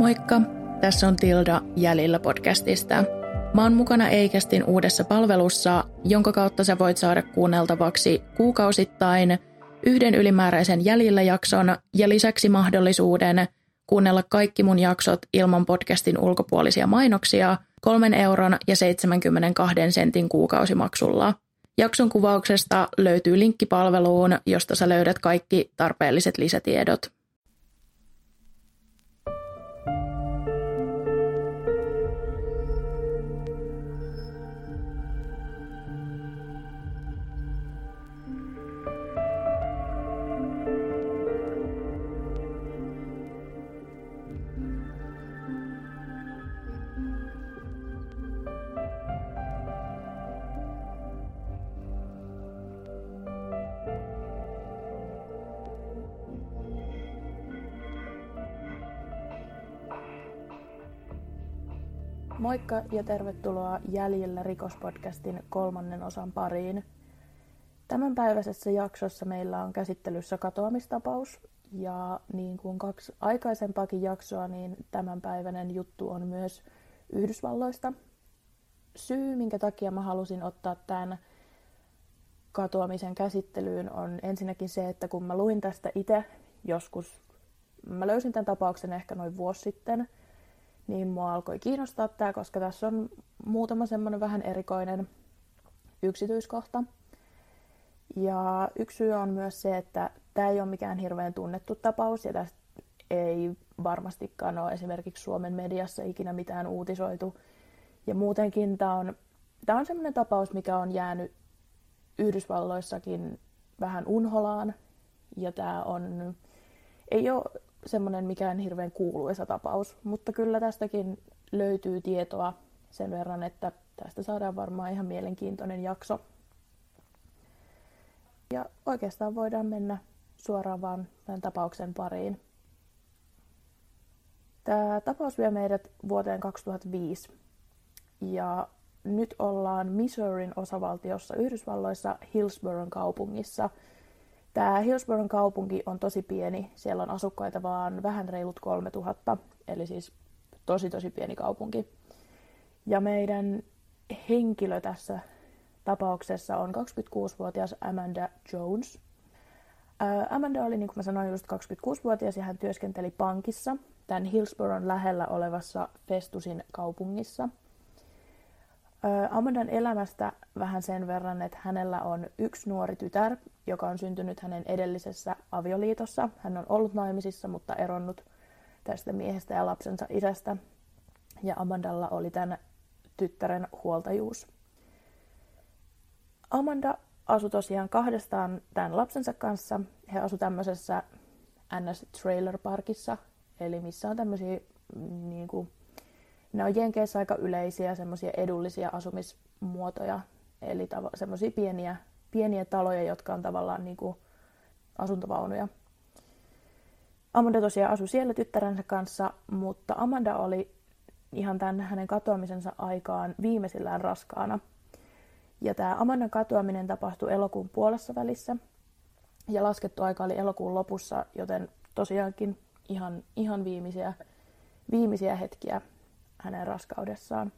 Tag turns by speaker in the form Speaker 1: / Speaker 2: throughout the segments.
Speaker 1: Moikka, tässä on Tilda Jäljellä podcastista. Mä oon mukana Eikästin uudessa palvelussa, jonka kautta sä voit saada kuunneltavaksi kuukausittain yhden ylimääräisen Jäljellä jakson ja lisäksi mahdollisuuden kuunnella kaikki mun jaksot ilman podcastin ulkopuolisia mainoksia kolmen euron ja 72 sentin kuukausimaksulla. Jakson kuvauksesta löytyy linkki palveluun, josta sä löydät kaikki tarpeelliset lisätiedot. Moikka ja tervetuloa Jäljellä rikospodcastin kolmannen osan pariin. Tämänpäiväisessä jaksossa meillä on käsittelyssä katoamistapaus ja niin kuin kaksi aikaisempaakin jaksoa, niin tämänpäiväinen juttu on myös Yhdysvalloista. Syy, minkä takia mä halusin ottaa tämän katoamisen käsittelyyn on ensinnäkin se, että kun mä luin tästä itse joskus, mä löysin tämän tapauksen ehkä noin vuosi sitten – niin mua alkoi kiinnostaa tämä, koska tässä on muutama semmoinen vähän erikoinen yksityiskohta. Ja yksi syy on myös se, että tämä ei ole mikään hirveän tunnettu tapaus ja tästä ei varmastikaan ole esimerkiksi Suomen mediassa ikinä mitään uutisoitu. Ja muutenkin tämä on, tämä on semmoinen tapaus, mikä on jäänyt Yhdysvalloissakin vähän unholaan. Ja tämä on, ei ole semmoinen mikään hirveän kuuluisa tapaus, mutta kyllä tästäkin löytyy tietoa sen verran, että tästä saadaan varmaan ihan mielenkiintoinen jakso. Ja oikeastaan voidaan mennä suoraan vaan tämän tapauksen pariin. Tämä tapaus vie meidät vuoteen 2005 ja nyt ollaan Missourin osavaltiossa Yhdysvalloissa Hillsboron kaupungissa – Tämä Hillsboron kaupunki on tosi pieni. Siellä on asukkaita vaan vähän reilut 3000, eli siis tosi tosi pieni kaupunki. Ja meidän henkilö tässä tapauksessa on 26-vuotias Amanda Jones. Amanda oli, niin kuin mä sanoin, just 26-vuotias ja hän työskenteli pankissa tämän Hillsboron lähellä olevassa Festusin kaupungissa – Amandan elämästä vähän sen verran, että hänellä on yksi nuori tytär, joka on syntynyt hänen edellisessä avioliitossa. Hän on ollut naimisissa, mutta eronnut tästä miehestä ja lapsensa isästä. Ja Amandalla oli tämän tyttären huoltajuus. Amanda asui tosiaan kahdestaan tämän lapsensa kanssa. He asu tämmöisessä NS Trailer Parkissa, eli missä on tämmöisiä niin kuin, ne on Jenkeissä aika yleisiä semmoisia edullisia asumismuotoja, eli tav- semmoisia pieniä, pieniä taloja, jotka on tavallaan niin kuin asuntovaunuja. Amanda tosiaan asui siellä tyttärensä kanssa, mutta Amanda oli ihan tämän hänen katoamisensa aikaan viimeisillään raskaana. Ja tämä Amandan katoaminen tapahtui elokuun puolessa välissä. Ja laskettu aika oli elokuun lopussa, joten tosiaankin ihan, ihan viimeisiä, viimeisiä hetkiä hänen raskaudessaan.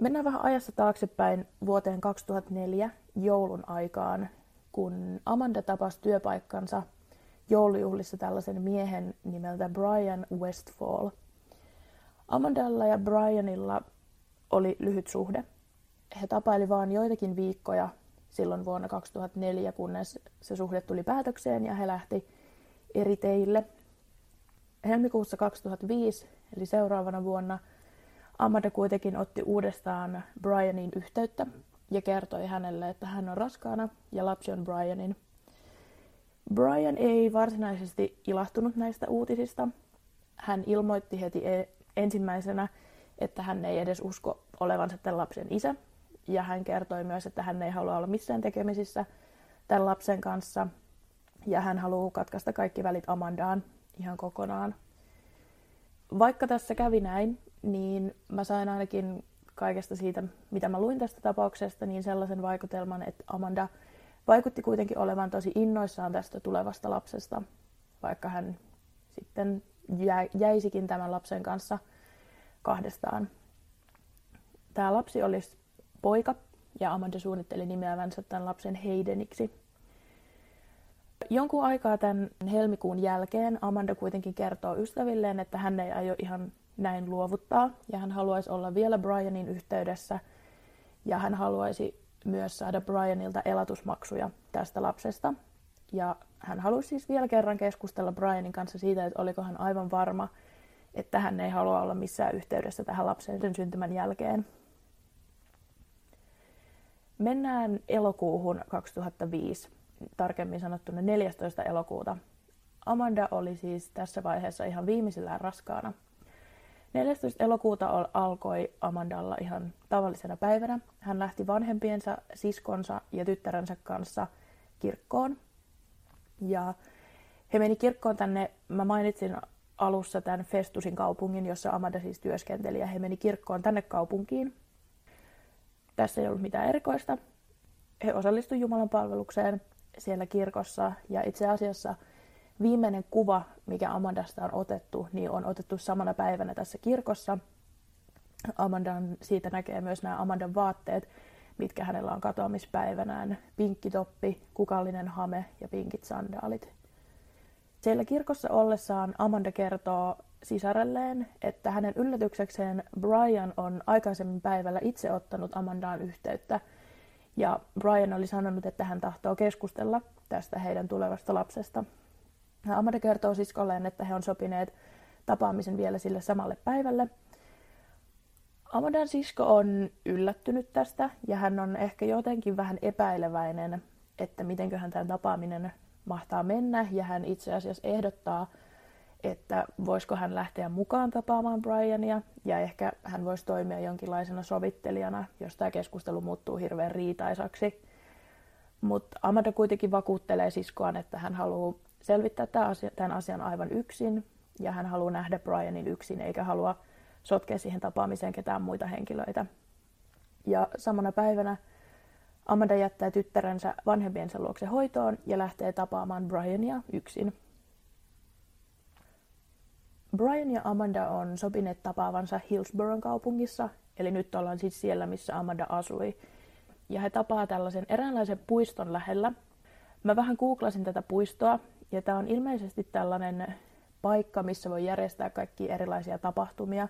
Speaker 1: Mennään vähän ajassa taaksepäin vuoteen 2004 joulun aikaan, kun Amanda tapasi työpaikkansa joulujuhlissa tällaisen miehen nimeltä Brian Westfall. Amandalla ja Brianilla oli lyhyt suhde. He tapaili vain joitakin viikkoja silloin vuonna 2004, kunnes se suhde tuli päätökseen ja he lähti eri teille. Helmikuussa 2005 Eli seuraavana vuonna Amanda kuitenkin otti uudestaan Brianin yhteyttä ja kertoi hänelle, että hän on raskaana ja lapsi on Brianin. Brian ei varsinaisesti ilahtunut näistä uutisista. Hän ilmoitti heti e- ensimmäisenä, että hän ei edes usko olevansa tämän lapsen isä. Ja hän kertoi myös, että hän ei halua olla missään tekemisissä tämän lapsen kanssa. Ja hän haluaa katkaista kaikki välit Amandaan ihan kokonaan vaikka tässä kävi näin, niin mä sain ainakin kaikesta siitä, mitä mä luin tästä tapauksesta, niin sellaisen vaikutelman, että Amanda vaikutti kuitenkin olevan tosi innoissaan tästä tulevasta lapsesta, vaikka hän sitten jäisikin tämän lapsen kanssa kahdestaan. Tämä lapsi olisi poika ja Amanda suunnitteli nimeävänsä tämän lapsen Haydeniksi. Jonkun aikaa tämän helmikuun jälkeen Amanda kuitenkin kertoo ystävilleen, että hän ei aio ihan näin luovuttaa ja hän haluaisi olla vielä Brianin yhteydessä ja hän haluaisi myös saada Brianilta elatusmaksuja tästä lapsesta. Ja hän halusi siis vielä kerran keskustella Brianin kanssa siitä, että oliko hän aivan varma, että hän ei halua olla missään yhteydessä tähän lapsen sen syntymän jälkeen. Mennään elokuuhun 2005, tarkemmin sanottuna 14. elokuuta. Amanda oli siis tässä vaiheessa ihan viimeisillään raskaana. 14. elokuuta alkoi Amandalla ihan tavallisena päivänä. Hän lähti vanhempiensa, siskonsa ja tyttärensä kanssa kirkkoon. Ja he meni kirkkoon tänne, mä mainitsin alussa tämän Festusin kaupungin, jossa Amanda siis työskenteli, ja he meni kirkkoon tänne kaupunkiin. Tässä ei ollut mitään erikoista. He osallistuivat Jumalan palvelukseen siellä kirkossa, ja itse asiassa viimeinen kuva, mikä Amandasta on otettu, niin on otettu samana päivänä tässä kirkossa. Amandan, siitä näkee myös nämä Amandan vaatteet, mitkä hänellä on katoamispäivänään. Pinkki toppi, kukallinen hame ja pinkit sandaalit. Siellä kirkossa ollessaan Amanda kertoo sisarelleen, että hänen yllätyksekseen Brian on aikaisemmin päivällä itse ottanut Amandaan yhteyttä. Ja Brian oli sanonut, että hän tahtoo keskustella tästä heidän tulevasta lapsesta. Amanda kertoo siskolleen, että he on sopineet tapaamisen vielä sille samalle päivälle. Amandan sisko on yllättynyt tästä ja hän on ehkä jotenkin vähän epäileväinen, että mitenköhän tämä tapaaminen mahtaa mennä ja hän itse asiassa ehdottaa, että voisiko hän lähteä mukaan tapaamaan Briania ja ehkä hän voisi toimia jonkinlaisena sovittelijana, jos tämä keskustelu muuttuu hirveän riitaisaksi. Mutta Amanda kuitenkin vakuuttelee siskoaan, että hän haluaa selvittää tämän asian aivan yksin ja hän haluaa nähdä Brianin yksin eikä halua sotkea siihen tapaamiseen ketään muita henkilöitä. Ja samana päivänä Amanda jättää tyttärensä vanhempiensa luokse hoitoon ja lähtee tapaamaan Briania yksin. Brian ja Amanda on sopineet tapaavansa Hillsboron kaupungissa, eli nyt ollaan siis siellä, missä Amanda asui. Ja he tapaa tällaisen eräänlaisen puiston lähellä. Mä vähän googlasin tätä puistoa, ja tämä on ilmeisesti tällainen paikka, missä voi järjestää kaikki erilaisia tapahtumia.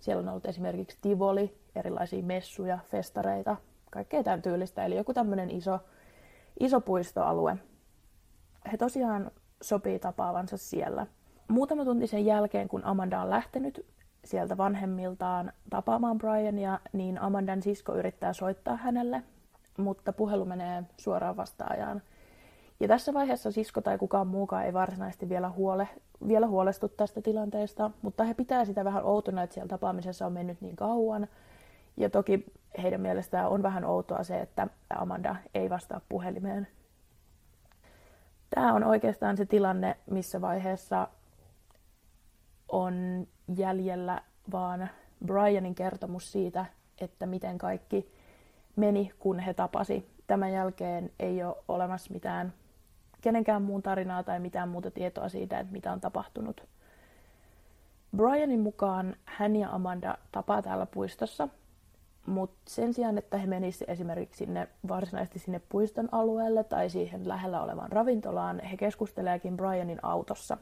Speaker 1: Siellä on ollut esimerkiksi Tivoli, erilaisia messuja, festareita, kaikkea tämän tyylistä. Eli joku tämmöinen iso, iso puistoalue. He tosiaan sopii tapaavansa siellä. Muutama tunti sen jälkeen, kun Amanda on lähtenyt sieltä vanhemmiltaan tapaamaan Briania, niin Amandan sisko yrittää soittaa hänelle, mutta puhelu menee suoraan vastaajaan. Ja tässä vaiheessa sisko tai kukaan muukaan ei varsinaisesti vielä, huole, vielä huolestu tästä tilanteesta, mutta he pitää sitä vähän outona, että siellä tapaamisessa on mennyt niin kauan. Ja toki heidän mielestään on vähän outoa se, että Amanda ei vastaa puhelimeen. Tämä on oikeastaan se tilanne, missä vaiheessa on jäljellä vaan Brianin kertomus siitä, että miten kaikki meni, kun he tapasi. Tämän jälkeen ei ole olemassa mitään kenenkään muun tarinaa tai mitään muuta tietoa siitä, että mitä on tapahtunut. Brianin mukaan hän ja Amanda tapaa täällä puistossa, mutta sen sijaan, että he menisivät esimerkiksi sinne, varsinaisesti sinne puiston alueelle tai siihen lähellä olevaan ravintolaan, he keskusteleekin Brianin autossa.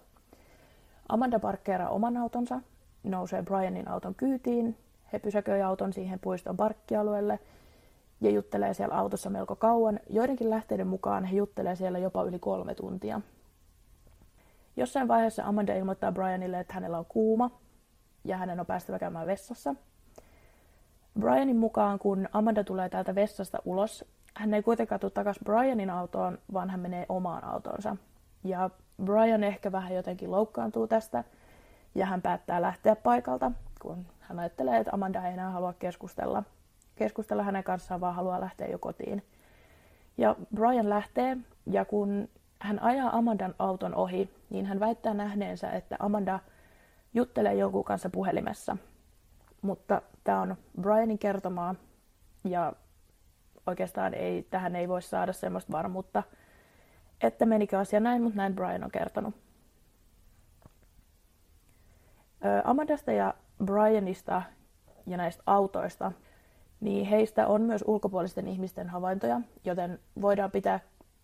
Speaker 1: Amanda parkkeeraa oman autonsa, nousee Brianin auton kyytiin, he pysäköi auton siihen puiston parkkialueelle – ja juttelee siellä autossa melko kauan. Joidenkin lähteiden mukaan he juttelee siellä jopa yli kolme tuntia. Jossain vaiheessa Amanda ilmoittaa Brianille, että hänellä on kuuma ja hänen on päästävä käymään vessassa. Brianin mukaan, kun Amanda tulee täältä vessasta ulos, hän ei kuitenkaan tule takaisin Brianin autoon, vaan hän menee omaan autoonsa. Ja Brian ehkä vähän jotenkin loukkaantuu tästä ja hän päättää lähteä paikalta, kun hän ajattelee, että Amanda ei enää halua keskustella – keskustella hänen kanssaan, vaan haluaa lähteä jo kotiin. Ja Brian lähtee, ja kun hän ajaa Amandan auton ohi, niin hän väittää nähneensä, että Amanda juttelee jonkun kanssa puhelimessa. Mutta tämä on Brianin kertomaa, ja oikeastaan ei, tähän ei voi saada semmoista varmuutta, että menikö asia näin, mutta näin Brian on kertonut. Amandasta ja Brianista ja näistä autoista, niin heistä on myös ulkopuolisten ihmisten havaintoja, joten voidaan pitää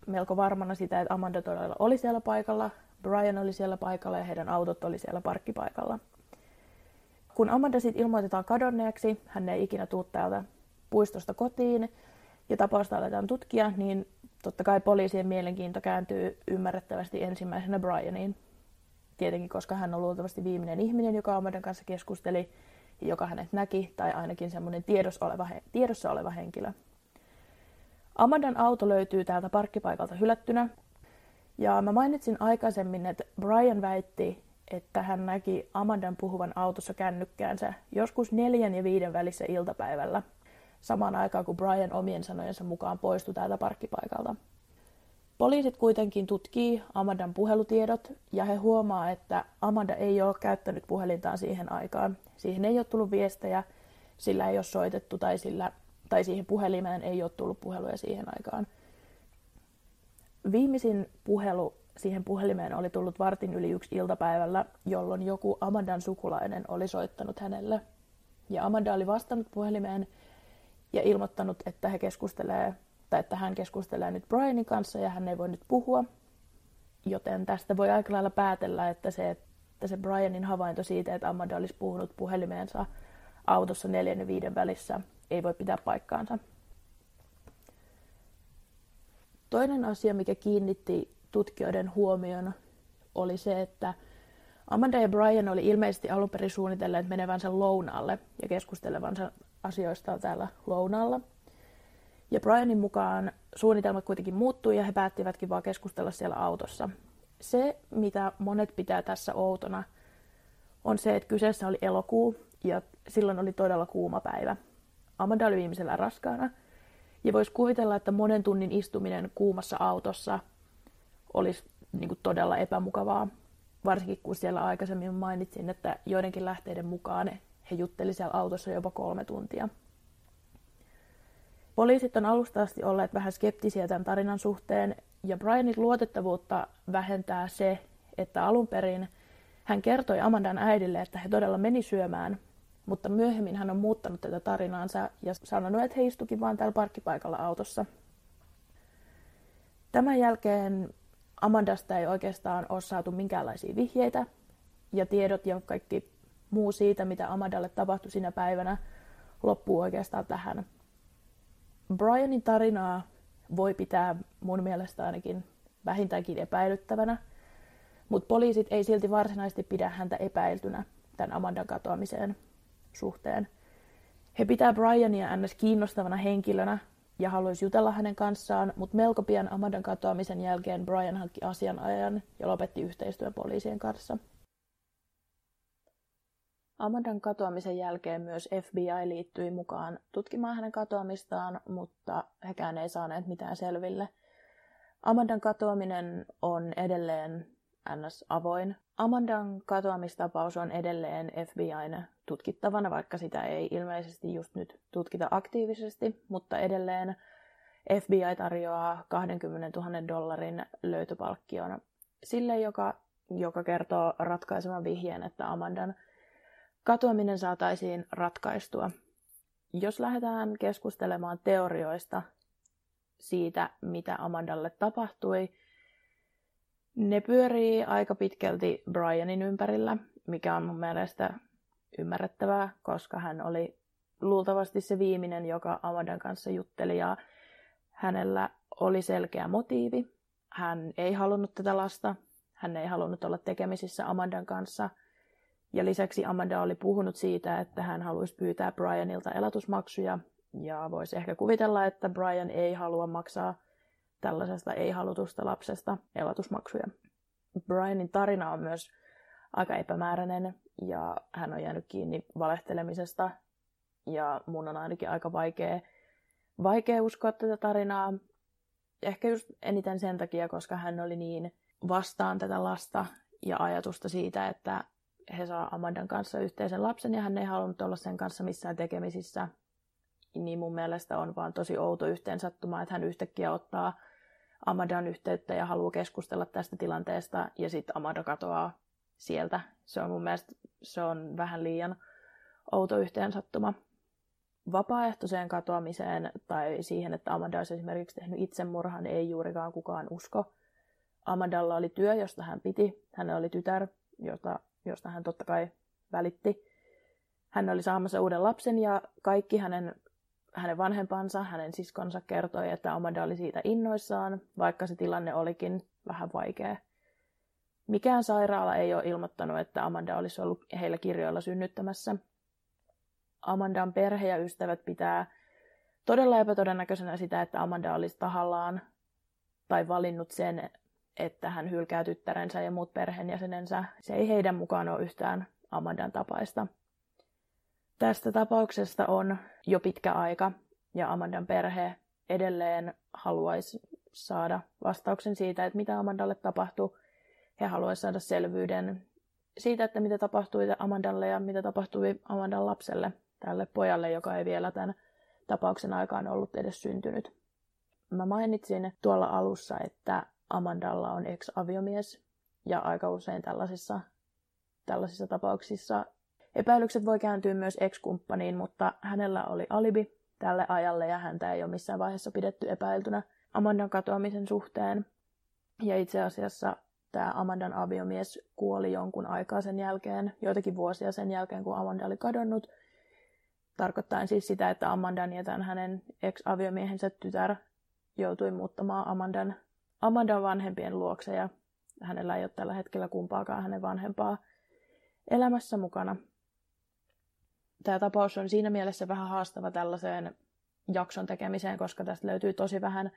Speaker 1: melko varmana sitä, että Amanda todella oli siellä paikalla, Brian oli siellä paikalla ja heidän autot oli siellä parkkipaikalla. Kun Amanda sitten ilmoitetaan kadonneeksi, hän ei ikinä tuu täältä puistosta kotiin ja tapausta aletaan tutkia, niin totta kai poliisien mielenkiinto kääntyy ymmärrettävästi ensimmäisenä Brianiin. Tietenkin, koska hän on luultavasti viimeinen ihminen, joka Amandan kanssa keskusteli, joka hänet näki, tai ainakin semmoinen tiedossa oleva, tiedossa oleva henkilö. Amandan auto löytyy täältä parkkipaikalta hylättynä. Ja mä mainitsin aikaisemmin, että Brian väitti, että hän näki Amandan puhuvan autossa kännykkäänsä joskus neljän ja viiden välissä iltapäivällä, samaan aikaan kun Brian omien sanojensa mukaan poistui täältä parkkipaikalta. Poliisit kuitenkin tutkii Amandan puhelutiedot ja he huomaa, että Amanda ei ole käyttänyt puhelintaan siihen aikaan. Siihen ei ole tullut viestejä, sillä ei ole soitettu tai, sillä, tai siihen puhelimeen ei ole tullut puheluja siihen aikaan. Viimeisin puhelu siihen puhelimeen oli tullut vartin yli yksi iltapäivällä, jolloin joku Amandan sukulainen oli soittanut hänelle. Ja Amanda oli vastannut puhelimeen ja ilmoittanut, että he keskustelee, tai että hän keskustelee nyt Brianin kanssa ja hän ei voi nyt puhua. Joten tästä voi aika lailla päätellä, että se, että se Brianin havainto siitä, että Amanda olisi puhunut puhelimeensa autossa neljän ja viiden välissä, ei voi pitää paikkaansa. Toinen asia, mikä kiinnitti tutkijoiden huomion, oli se, että Amanda ja Brian oli ilmeisesti alun perin suunnitelleet menevänsä lounaalle ja keskustelevansa asioista täällä lounaalla. Ja Brianin mukaan suunnitelmat kuitenkin muuttui ja he päättivätkin vaan keskustella siellä autossa. Se, mitä monet pitää tässä outona, on se, että kyseessä oli elokuu ja silloin oli todella kuuma päivä. Amanda oli viimeisellä raskaana ja voisi kuvitella, että monen tunnin istuminen kuumassa autossa olisi niin kuin todella epämukavaa. Varsinkin kun siellä aikaisemmin mainitsin, että joidenkin lähteiden mukaan he jutteli siellä autossa jopa kolme tuntia. Poliisit on alusta asti olleet vähän skeptisiä tämän tarinan suhteen, ja Brianin luotettavuutta vähentää se, että alun perin hän kertoi Amandan äidille, että he todella meni syömään, mutta myöhemmin hän on muuttanut tätä tarinaansa ja sanonut, että he istukin vain täällä parkkipaikalla autossa. Tämän jälkeen Amandasta ei oikeastaan ole saatu minkäänlaisia vihjeitä, ja tiedot ja kaikki muu siitä, mitä Amandalle tapahtui siinä päivänä, loppuu oikeastaan tähän. Brianin tarinaa voi pitää mun mielestä ainakin vähintäänkin epäilyttävänä, mutta poliisit ei silti varsinaisesti pidä häntä epäiltynä tämän Amandan katoamiseen suhteen. He pitää Briania ns. kiinnostavana henkilönä ja haluaisi jutella hänen kanssaan, mutta melko pian Amandan katoamisen jälkeen Brian hankki asianajajan ja lopetti yhteistyön poliisien kanssa. Amandan katoamisen jälkeen myös FBI liittyi mukaan tutkimaan hänen katoamistaan, mutta hekään ei saaneet mitään selville. Amandan katoaminen on edelleen ns. avoin. Amandan katoamistapaus on edelleen FBIn tutkittavana, vaikka sitä ei ilmeisesti just nyt tutkita aktiivisesti, mutta edelleen FBI tarjoaa 20 000 dollarin löytöpalkkion sille, joka, joka kertoo ratkaisevan vihjeen, että Amandan katoaminen saataisiin ratkaistua. Jos lähdetään keskustelemaan teorioista siitä, mitä Amandalle tapahtui, ne pyörii aika pitkälti Brianin ympärillä, mikä on mun mielestä ymmärrettävää, koska hän oli luultavasti se viimeinen, joka Amandan kanssa jutteli ja hänellä oli selkeä motiivi. Hän ei halunnut tätä lasta, hän ei halunnut olla tekemisissä Amandan kanssa – ja lisäksi Amanda oli puhunut siitä, että hän haluaisi pyytää Brianilta elatusmaksuja, ja voisi ehkä kuvitella, että Brian ei halua maksaa tällaisesta ei-halutusta lapsesta elatusmaksuja. Brianin tarina on myös aika epämääräinen, ja hän on jäänyt kiinni valehtelemisesta, ja mun on ainakin aika vaikea, vaikea uskoa tätä tarinaa. Ehkä just eniten sen takia, koska hän oli niin vastaan tätä lasta ja ajatusta siitä, että he saa Amandan kanssa yhteisen lapsen ja hän ei halunnut olla sen kanssa missään tekemisissä. Niin mun mielestä on vaan tosi outo yhteensattuma, että hän yhtäkkiä ottaa Amadan yhteyttä ja haluaa keskustella tästä tilanteesta ja sitten Amada katoaa sieltä. Se on mun mielestä se on vähän liian outo yhteensattuma. Vapaaehtoiseen katoamiseen tai siihen, että Amanda olisi esimerkiksi tehnyt itsemurhan, ei juurikaan kukaan usko. Amandalla oli työ, josta hän piti. Hänellä oli tytär, josta, josta hän totta kai välitti. Hän oli saamassa uuden lapsen ja kaikki hänen, hänen vanhempansa, hänen siskonsa kertoi, että Amanda oli siitä innoissaan, vaikka se tilanne olikin vähän vaikea. Mikään sairaala ei ole ilmoittanut, että Amanda olisi ollut heillä kirjoilla synnyttämässä. Amandan perhe ja ystävät pitää todella epätodennäköisenä sitä, että Amanda olisi tahallaan tai valinnut sen, että hän hylkää tyttärensä ja muut perheenjäsenensä. Se ei heidän mukaan ole yhtään Amandan tapaista. Tästä tapauksesta on jo pitkä aika ja Amandan perhe edelleen haluaisi saada vastauksen siitä, että mitä Amandalle tapahtui. He haluaisivat saada selvyyden siitä, että mitä tapahtui Amandalle ja mitä tapahtui Amandan lapselle, tälle pojalle, joka ei vielä tämän tapauksen aikaan ollut edes syntynyt. Mä mainitsin tuolla alussa, että Amandalla on ex-aviomies ja aika usein tällaisissa, tällaisissa tapauksissa epäilykset voi kääntyä myös ex-kumppaniin, mutta hänellä oli alibi tälle ajalle ja häntä ei ole missään vaiheessa pidetty epäiltynä Amandan katoamisen suhteen. Ja itse asiassa tämä Amandan aviomies kuoli jonkun aikaa sen jälkeen, joitakin vuosia sen jälkeen, kun Amanda oli kadonnut. Tarkoittaen siis sitä, että Amandan ja tämän hänen ex-aviomiehensä tytär joutui muuttamaan Amandan, Amandan vanhempien luokse ja hänellä ei ole tällä hetkellä kumpaakaan hänen vanhempaa elämässä mukana. Tämä tapaus on siinä mielessä vähän haastava tällaiseen jakson tekemiseen, koska tästä löytyy tosi vähän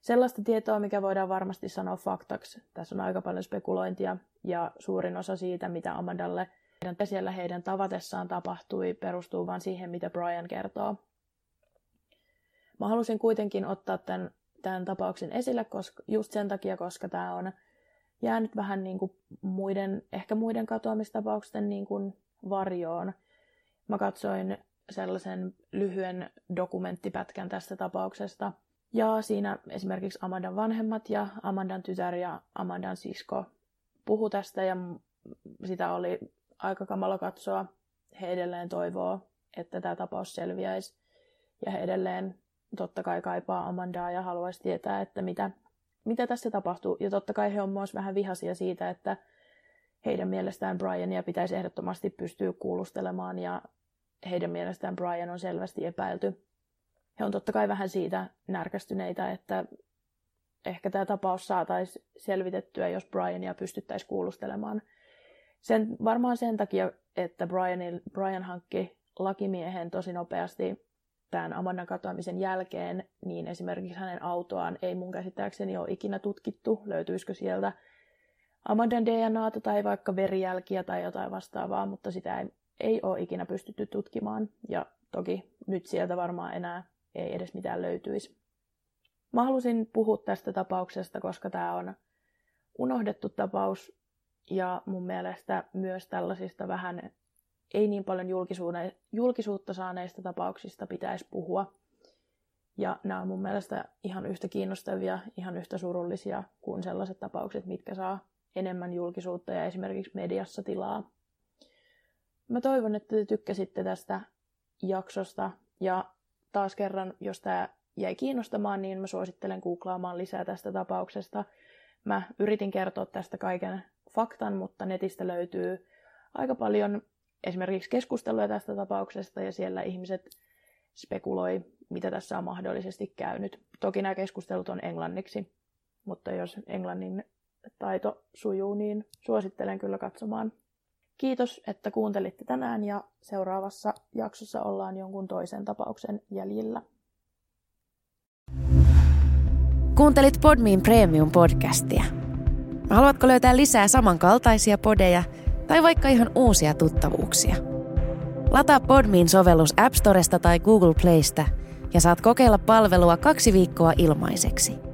Speaker 1: sellaista tietoa, mikä voidaan varmasti sanoa faktaksi. Tässä on aika paljon spekulointia ja suurin osa siitä, mitä Amandalle heidän, siellä heidän tavatessaan tapahtui, perustuu vain siihen, mitä Brian kertoo. Mä halusin kuitenkin ottaa tämän, tämän tapauksen esille koska, just sen takia, koska tämä on jäänyt vähän niin kuin muiden, ehkä muiden katoamistapausten niin kuin varjoon. Mä katsoin sellaisen lyhyen dokumenttipätkän tästä tapauksesta. Ja siinä esimerkiksi Amandan vanhemmat ja Amandan tytär ja Amandan sisko puhu tästä ja sitä oli aika kamala katsoa. He edelleen toivoo, että tämä tapaus selviäisi. Ja he edelleen totta kai kaipaa Amandaa ja haluaisi tietää, että mitä, mitä tässä tapahtuu. Ja totta kai he on myös vähän vihaisia siitä, että heidän mielestään Briania pitäisi ehdottomasti pystyä kuulustelemaan ja heidän mielestään Brian on selvästi epäilty. He on totta kai vähän siitä närkästyneitä, että ehkä tämä tapaus saataisiin selvitettyä, jos Briania pystyttäisiin kuulustelemaan. Sen, varmaan sen takia, että Brian, Brian hankki lakimiehen tosi nopeasti tämän Amandan katoamisen jälkeen, niin esimerkiksi hänen autoaan ei mun käsittääkseni ole ikinä tutkittu, löytyisikö sieltä Amandan DNAta tai vaikka verijälkiä tai jotain vastaavaa, mutta sitä ei, ei ole ikinä pystytty tutkimaan. Ja toki nyt sieltä varmaan enää ei edes mitään löytyisi. Mä halusin puhua tästä tapauksesta, koska tämä on unohdettu tapaus ja mun mielestä myös tällaisista vähän ei niin paljon julkisuutta saaneista tapauksista pitäisi puhua. Ja nämä on mun mielestä ihan yhtä kiinnostavia, ihan yhtä surullisia kuin sellaiset tapaukset, mitkä saa enemmän julkisuutta ja esimerkiksi mediassa tilaa. Mä toivon, että te tykkäsitte tästä jaksosta ja taas kerran, jos tämä jäi kiinnostamaan, niin mä suosittelen googlaamaan lisää tästä tapauksesta. Mä yritin kertoa tästä kaiken faktan, mutta netistä löytyy aika paljon esimerkiksi keskusteluja tästä tapauksesta ja siellä ihmiset spekuloi, mitä tässä on mahdollisesti käynyt. Toki nämä keskustelut on englanniksi, mutta jos englannin taito sujuu, niin suosittelen kyllä katsomaan. Kiitos, että kuuntelitte tänään ja seuraavassa jaksossa ollaan jonkun toisen tapauksen jäljillä.
Speaker 2: Kuuntelit Podmin Premium-podcastia. Haluatko löytää lisää samankaltaisia podeja tai vaikka ihan uusia tuttavuuksia? Lataa Podmin sovellus App Storesta tai Google Playsta ja saat kokeilla palvelua kaksi viikkoa ilmaiseksi –